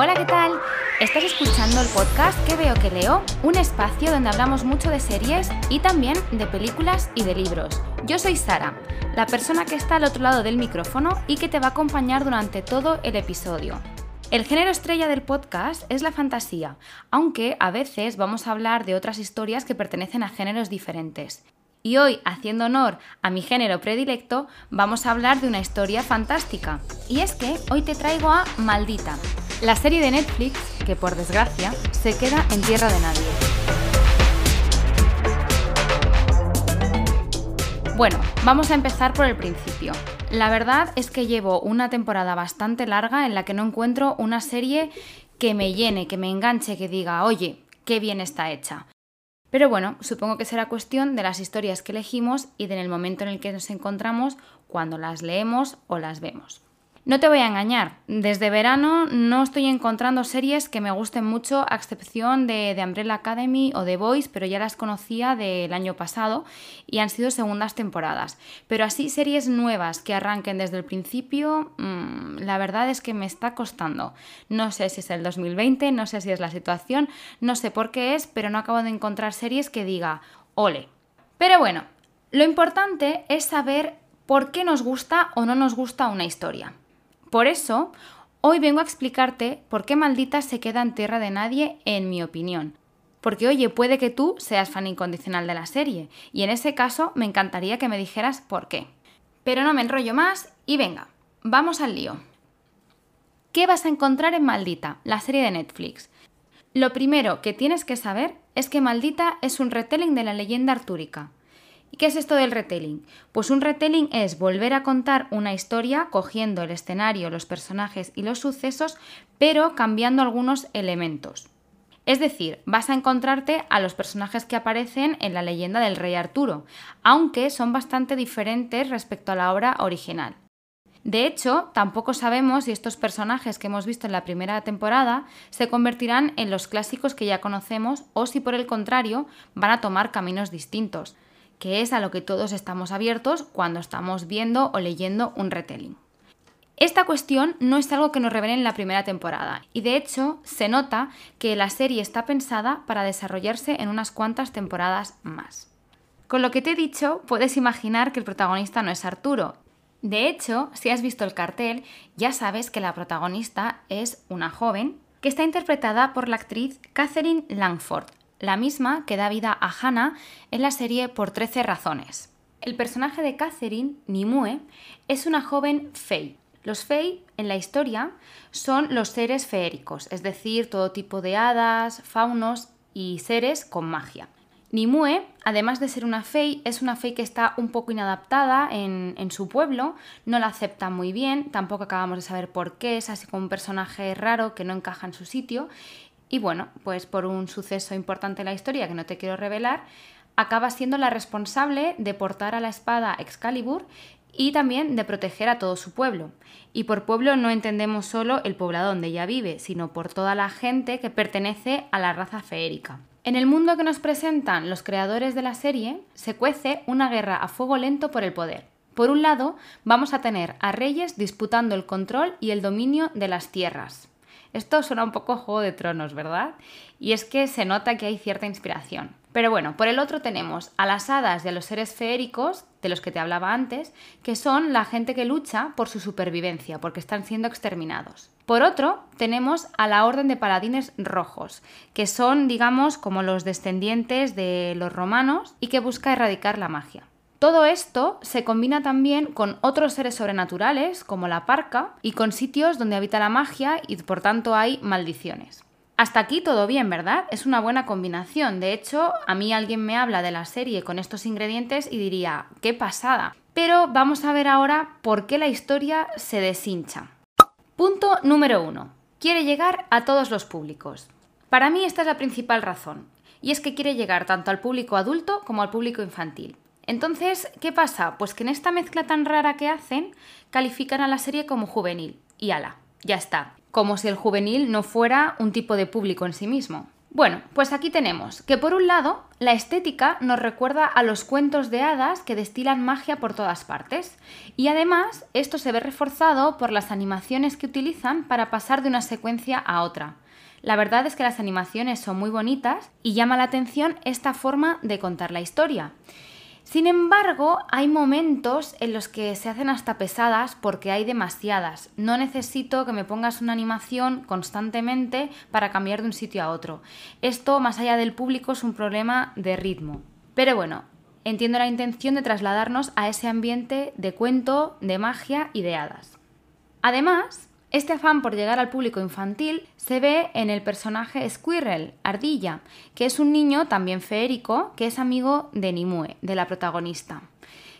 Hola, ¿qué tal? Estás escuchando el podcast Que veo que leo, un espacio donde hablamos mucho de series y también de películas y de libros. Yo soy Sara, la persona que está al otro lado del micrófono y que te va a acompañar durante todo el episodio. El género estrella del podcast es la fantasía, aunque a veces vamos a hablar de otras historias que pertenecen a géneros diferentes. Y hoy, haciendo honor a mi género predilecto, vamos a hablar de una historia fantástica. Y es que hoy te traigo a Maldita, la serie de Netflix que por desgracia se queda en tierra de nadie. Bueno, vamos a empezar por el principio. La verdad es que llevo una temporada bastante larga en la que no encuentro una serie que me llene, que me enganche, que diga, oye, qué bien está hecha. Pero bueno, supongo que será cuestión de las historias que elegimos y del momento en el que nos encontramos cuando las leemos o las vemos. No te voy a engañar, desde verano no estoy encontrando series que me gusten mucho, a excepción de, de Umbrella Academy o The Voice, pero ya las conocía del año pasado y han sido segundas temporadas. Pero así series nuevas que arranquen desde el principio, mmm, la verdad es que me está costando. No sé si es el 2020, no sé si es la situación, no sé por qué es, pero no acabo de encontrar series que diga, ole. Pero bueno, lo importante es saber por qué nos gusta o no nos gusta una historia. Por eso, hoy vengo a explicarte por qué Maldita se queda en tierra de nadie, en mi opinión. Porque oye, puede que tú seas fan incondicional de la serie, y en ese caso me encantaría que me dijeras por qué. Pero no me enrollo más y venga, vamos al lío. ¿Qué vas a encontrar en Maldita, la serie de Netflix? Lo primero que tienes que saber es que Maldita es un retelling de la leyenda artúrica. ¿Y qué es esto del retelling? Pues un retelling es volver a contar una historia cogiendo el escenario, los personajes y los sucesos, pero cambiando algunos elementos. Es decir, vas a encontrarte a los personajes que aparecen en la leyenda del rey Arturo, aunque son bastante diferentes respecto a la obra original. De hecho, tampoco sabemos si estos personajes que hemos visto en la primera temporada se convertirán en los clásicos que ya conocemos o si por el contrario van a tomar caminos distintos que es a lo que todos estamos abiertos cuando estamos viendo o leyendo un retelling. Esta cuestión no es algo que nos revelen en la primera temporada y de hecho se nota que la serie está pensada para desarrollarse en unas cuantas temporadas más. Con lo que te he dicho, puedes imaginar que el protagonista no es Arturo. De hecho, si has visto el cartel, ya sabes que la protagonista es una joven que está interpretada por la actriz Catherine Langford, la misma que da vida a Hannah en la serie por 13 razones. El personaje de Catherine, Nimue, es una joven fey. Los fey en la historia son los seres feéricos, es decir, todo tipo de hadas, faunos y seres con magia. Nimue, además de ser una fey, es una fey que está un poco inadaptada en, en, su pueblo, no la acepta muy bien, tampoco acabamos de saber por qué, es así como un personaje raro que no encaja en su sitio y bueno, pues por un suceso importante en la historia que no te quiero revelar, acaba siendo la responsable de portar a la espada Excalibur y también de proteger a todo su pueblo. Y por pueblo no entendemos solo el poblado donde ella vive, sino por toda la gente que pertenece a la raza feérica. En el mundo que nos presentan los creadores de la serie, se cuece una guerra a fuego lento por el poder. Por un lado, vamos a tener a reyes disputando el control y el dominio de las tierras. Esto suena un poco Juego de Tronos, ¿verdad? Y es que se nota que hay cierta inspiración. Pero bueno, por el otro tenemos a las hadas y a los seres feéricos, de los que te hablaba antes, que son la gente que lucha por su supervivencia, porque están siendo exterminados. Por otro, tenemos a la Orden de Paladines Rojos, que son, digamos, como los descendientes de los romanos y que busca erradicar la magia. Todo esto se combina también con otros seres sobrenaturales, como la parca, y con sitios donde habita la magia y por tanto hay maldiciones. Hasta aquí todo bien, ¿verdad? Es una buena combinación. De hecho, a mí alguien me habla de la serie con estos ingredientes y diría, qué pasada. Pero vamos a ver ahora por qué la historia se deshincha. Punto número uno. Quiere llegar a todos los públicos. Para mí esta es la principal razón, y es que quiere llegar tanto al público adulto como al público infantil. Entonces, ¿qué pasa? Pues que en esta mezcla tan rara que hacen, califican a la serie como juvenil. Y ala, ya está. Como si el juvenil no fuera un tipo de público en sí mismo. Bueno, pues aquí tenemos que por un lado la estética nos recuerda a los cuentos de hadas que destilan magia por todas partes y además esto se ve reforzado por las animaciones que utilizan para pasar de una secuencia a otra. La verdad es que las animaciones son muy bonitas y llama la atención esta forma de contar la historia. Sin embargo, hay momentos en los que se hacen hasta pesadas porque hay demasiadas. No necesito que me pongas una animación constantemente para cambiar de un sitio a otro. Esto, más allá del público, es un problema de ritmo. Pero bueno, entiendo la intención de trasladarnos a ese ambiente de cuento, de magia y de hadas. Además, este afán por llegar al público infantil se ve en el personaje Squirrel, Ardilla, que es un niño también feérico que es amigo de Nimue, de la protagonista.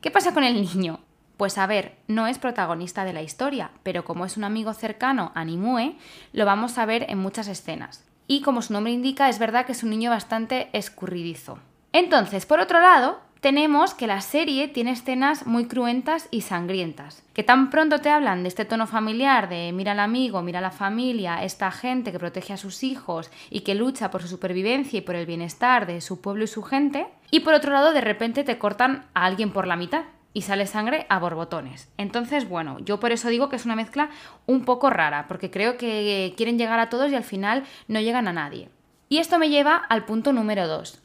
¿Qué pasa con el niño? Pues a ver, no es protagonista de la historia, pero como es un amigo cercano a Nimue, lo vamos a ver en muchas escenas. Y como su nombre indica, es verdad que es un niño bastante escurridizo. Entonces, por otro lado, tenemos que la serie tiene escenas muy cruentas y sangrientas, que tan pronto te hablan de este tono familiar, de mira al amigo, mira a la familia, esta gente que protege a sus hijos y que lucha por su supervivencia y por el bienestar de su pueblo y su gente, y por otro lado de repente te cortan a alguien por la mitad y sale sangre a borbotones. Entonces, bueno, yo por eso digo que es una mezcla un poco rara, porque creo que quieren llegar a todos y al final no llegan a nadie. Y esto me lleva al punto número 2,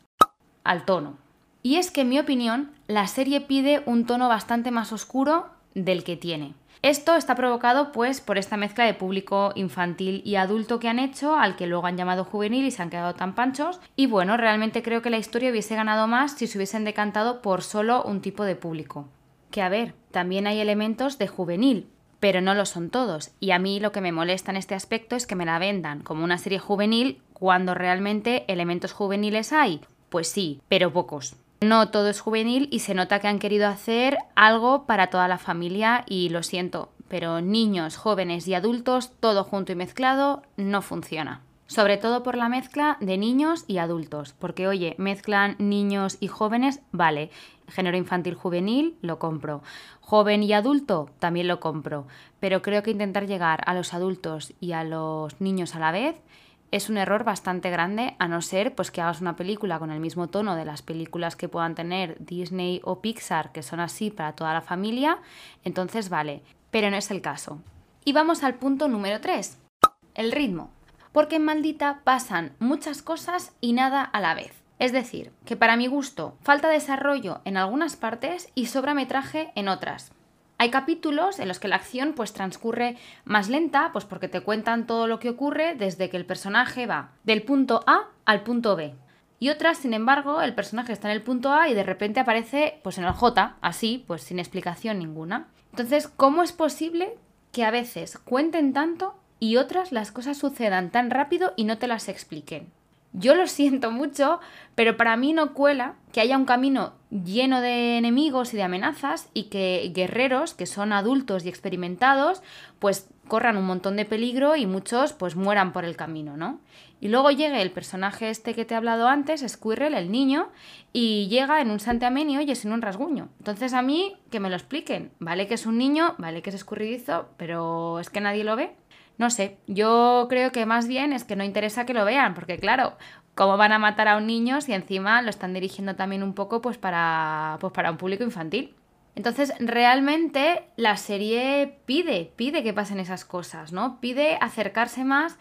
al tono. Y es que, en mi opinión, la serie pide un tono bastante más oscuro del que tiene. Esto está provocado pues por esta mezcla de público infantil y adulto que han hecho, al que luego han llamado juvenil y se han quedado tan panchos. Y bueno, realmente creo que la historia hubiese ganado más si se hubiesen decantado por solo un tipo de público. Que a ver, también hay elementos de juvenil, pero no lo son todos. Y a mí lo que me molesta en este aspecto es que me la vendan como una serie juvenil cuando realmente elementos juveniles hay. Pues sí, pero pocos. No todo es juvenil y se nota que han querido hacer algo para toda la familia y lo siento, pero niños, jóvenes y adultos, todo junto y mezclado, no funciona. Sobre todo por la mezcla de niños y adultos, porque oye, mezclan niños y jóvenes, vale, género infantil juvenil, lo compro. Joven y adulto, también lo compro. Pero creo que intentar llegar a los adultos y a los niños a la vez es un error bastante grande, a no ser pues que hagas una película con el mismo tono de las películas que puedan tener Disney o Pixar, que son así para toda la familia, entonces vale, pero no es el caso. Y vamos al punto número 3, el ritmo. Porque en Maldita pasan muchas cosas y nada a la vez. Es decir, que para mi gusto falta desarrollo en algunas partes y sobra metraje en otras. Hay capítulos en los que la acción pues transcurre más lenta, pues porque te cuentan todo lo que ocurre desde que el personaje va del punto A al punto B. Y otras, sin embargo, el personaje está en el punto A y de repente aparece pues en el J, así, pues sin explicación ninguna. Entonces, ¿cómo es posible que a veces cuenten tanto y otras las cosas sucedan tan rápido y no te las expliquen? Yo lo siento mucho, pero para mí no cuela que haya un camino lleno de enemigos y de amenazas y que guerreros, que son adultos y experimentados, pues corran un montón de peligro y muchos pues mueran por el camino, ¿no? Y luego llegue el personaje este que te he hablado antes, Squirrel, el niño, y llega en un santamenio y es en un rasguño. Entonces a mí que me lo expliquen. Vale que es un niño, vale que es escurridizo, pero es que nadie lo ve. No sé, yo creo que más bien es que no interesa que lo vean, porque claro, ¿cómo van a matar a un niño si encima lo están dirigiendo también un poco pues para, pues para un público infantil? Entonces, realmente la serie pide, pide que pasen esas cosas, ¿no? Pide acercarse más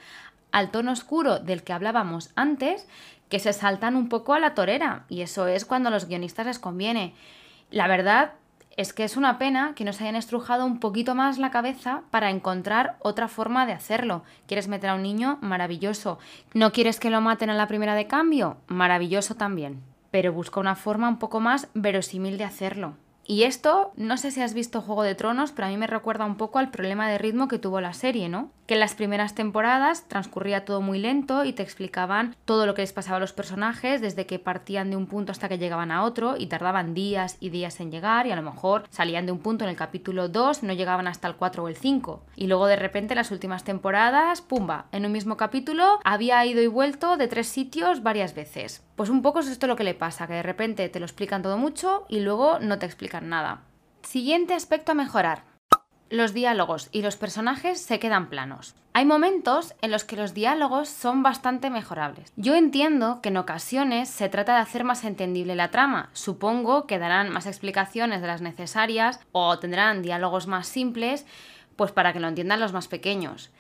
al tono oscuro del que hablábamos antes, que se saltan un poco a la torera, y eso es cuando a los guionistas les conviene. La verdad, es que es una pena que nos hayan estrujado un poquito más la cabeza para encontrar otra forma de hacerlo. ¿Quieres meter a un niño? Maravilloso. ¿No quieres que lo maten a la primera de cambio? Maravilloso también. Pero busca una forma un poco más verosímil de hacerlo. Y esto, no sé si has visto Juego de Tronos, pero a mí me recuerda un poco al problema de ritmo que tuvo la serie, ¿no? Que en las primeras temporadas transcurría todo muy lento y te explicaban todo lo que les pasaba a los personajes, desde que partían de un punto hasta que llegaban a otro y tardaban días y días en llegar y a lo mejor salían de un punto en el capítulo 2, no llegaban hasta el 4 o el 5. Y luego de repente las últimas temporadas, pumba, en un mismo capítulo había ido y vuelto de tres sitios varias veces. Pues un poco es esto lo que le pasa, que de repente te lo explican todo mucho y luego no te explican nada. Siguiente aspecto a mejorar. Los diálogos y los personajes se quedan planos. Hay momentos en los que los diálogos son bastante mejorables. Yo entiendo que en ocasiones se trata de hacer más entendible la trama. Supongo que darán más explicaciones de las necesarias o tendrán diálogos más simples, pues para que lo entiendan los más pequeños.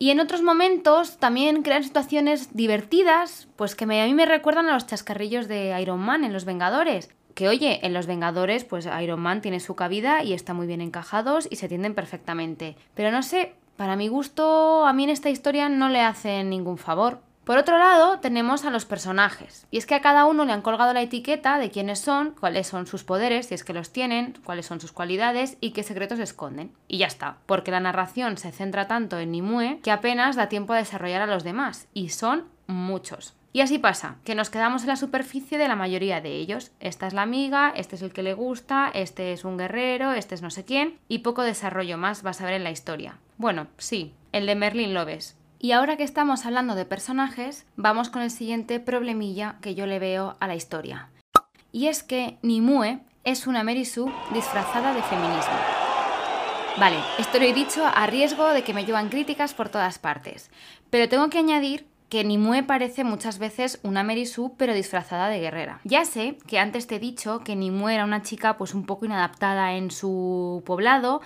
Y en otros momentos también crean situaciones divertidas, pues que a mí me recuerdan a los chascarrillos de Iron Man en Los Vengadores. Que oye, en Los Vengadores, pues Iron Man tiene su cabida y está muy bien encajados y se tienden perfectamente. Pero no sé, para mi gusto, a mí en esta historia no le hacen ningún favor. Por otro lado, tenemos a los personajes. Y es que a cada uno le han colgado la etiqueta de quiénes son, cuáles son sus poderes, si es que los tienen, cuáles son sus cualidades y qué secretos esconden. Y ya está, porque la narración se centra tanto en Nimue que apenas da tiempo a desarrollar a los demás. Y son muchos. Y así pasa, que nos quedamos en la superficie de la mayoría de ellos. Esta es la amiga, este es el que le gusta, este es un guerrero, este es no sé quién, y poco desarrollo más vas a ver en la historia. Bueno, sí, el de Merlin lo ves. Y ahora que estamos hablando de personajes, vamos con el siguiente problemilla que yo le veo a la historia. Y es que Nimue es una Merisu disfrazada de feminismo. Vale, esto lo he dicho a riesgo de que me llevan críticas por todas partes, pero tengo que añadir que Nimue parece muchas veces una Merisu pero disfrazada de guerrera. Ya sé que antes te he dicho que Nimue era una chica pues un poco inadaptada en su poblado,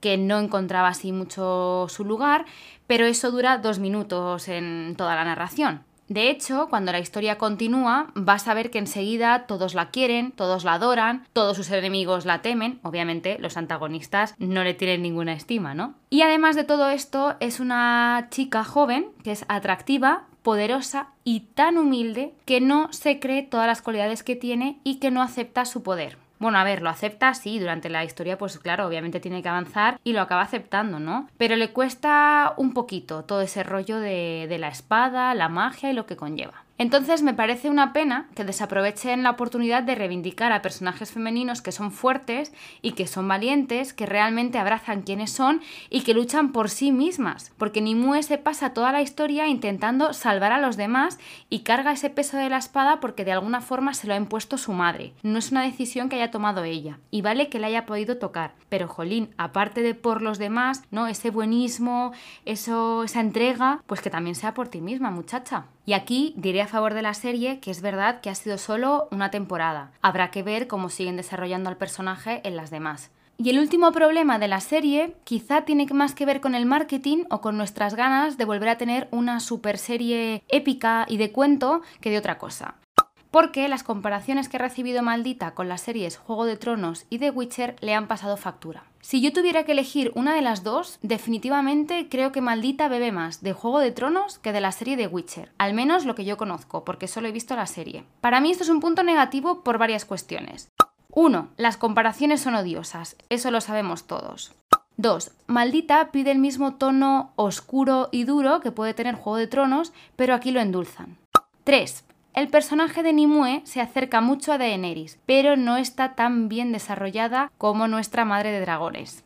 que no encontraba así mucho su lugar, pero eso dura dos minutos en toda la narración. De hecho, cuando la historia continúa, vas a ver que enseguida todos la quieren, todos la adoran, todos sus enemigos la temen, obviamente los antagonistas no le tienen ninguna estima, ¿no? Y además de todo esto, es una chica joven que es atractiva, poderosa y tan humilde que no se cree todas las cualidades que tiene y que no acepta su poder. Bueno, a ver, lo acepta, sí, durante la historia, pues claro, obviamente tiene que avanzar y lo acaba aceptando, ¿no? Pero le cuesta un poquito todo ese rollo de, de la espada, la magia y lo que conlleva. Entonces me parece una pena que desaprovechen la oportunidad de reivindicar a personajes femeninos que son fuertes y que son valientes, que realmente abrazan quienes son y que luchan por sí mismas, porque Nimue se pasa toda la historia intentando salvar a los demás y carga ese peso de la espada porque de alguna forma se lo ha impuesto su madre. No es una decisión que haya tomado ella y vale que la haya podido tocar, pero jolín, aparte de por los demás, ¿no? Ese buenismo, eso esa entrega, pues que también sea por ti misma, muchacha. Y aquí diré a favor de la serie que es verdad que ha sido solo una temporada. Habrá que ver cómo siguen desarrollando al personaje en las demás. Y el último problema de la serie quizá tiene más que ver con el marketing o con nuestras ganas de volver a tener una super serie épica y de cuento que de otra cosa porque las comparaciones que he recibido maldita con las series Juego de Tronos y The Witcher le han pasado factura. Si yo tuviera que elegir una de las dos, definitivamente creo que maldita bebe más de Juego de Tronos que de la serie The Witcher, al menos lo que yo conozco, porque solo he visto la serie. Para mí esto es un punto negativo por varias cuestiones. 1. Las comparaciones son odiosas, eso lo sabemos todos. 2. Maldita pide el mismo tono oscuro y duro que puede tener Juego de Tronos, pero aquí lo endulzan. 3. El personaje de Nimue se acerca mucho a Daenerys, pero no está tan bien desarrollada como nuestra madre de dragones.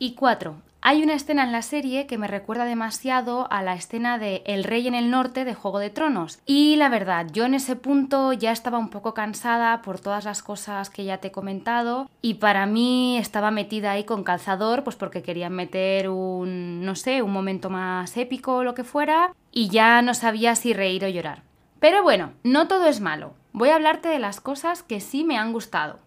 Y 4. Hay una escena en la serie que me recuerda demasiado a la escena de El Rey en el Norte de Juego de Tronos. Y la verdad, yo en ese punto ya estaba un poco cansada por todas las cosas que ya te he comentado. Y para mí estaba metida ahí con calzador, pues porque querían meter un, no sé, un momento más épico o lo que fuera. Y ya no sabía si reír o llorar. Pero bueno, no todo es malo. Voy a hablarte de las cosas que sí me han gustado.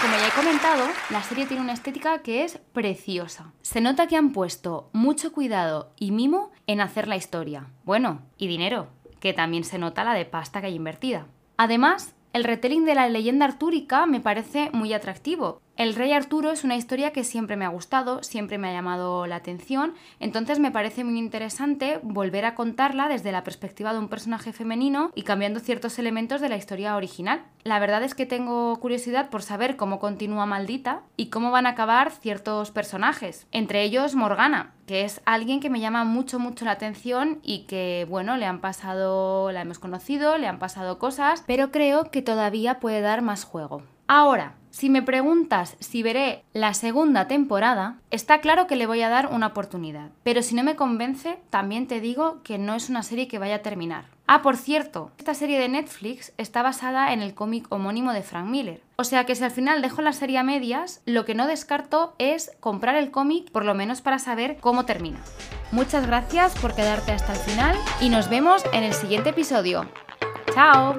Como ya he comentado, la serie tiene una estética que es preciosa. Se nota que han puesto mucho cuidado y mimo en hacer la historia. Bueno, y dinero, que también se nota la de pasta que hay invertida. Además, el retelling de la leyenda artúrica me parece muy atractivo el rey Arturo es una historia que siempre me ha gustado, siempre me ha llamado la atención, entonces me parece muy interesante volver a contarla desde la perspectiva de un personaje femenino y cambiando ciertos elementos de la historia original. La verdad es que tengo curiosidad por saber cómo continúa Maldita y cómo van a acabar ciertos personajes, entre ellos Morgana, que es alguien que me llama mucho mucho la atención y que bueno, le han pasado, la hemos conocido, le han pasado cosas, pero creo que todavía puede dar más juego. Ahora, Si me preguntas si veré la segunda temporada, está claro que le voy a dar una oportunidad. Pero si no me convence, también te digo que no es una serie que vaya a terminar. Ah, por cierto, esta serie de Netflix está basada en el cómic homónimo de Frank Miller. O sea que si al final dejo la serie a medias, lo que no descarto es comprar el cómic por lo menos para saber cómo termina. Muchas gracias por quedarte hasta el final y nos vemos en el siguiente episodio. ¡Chao!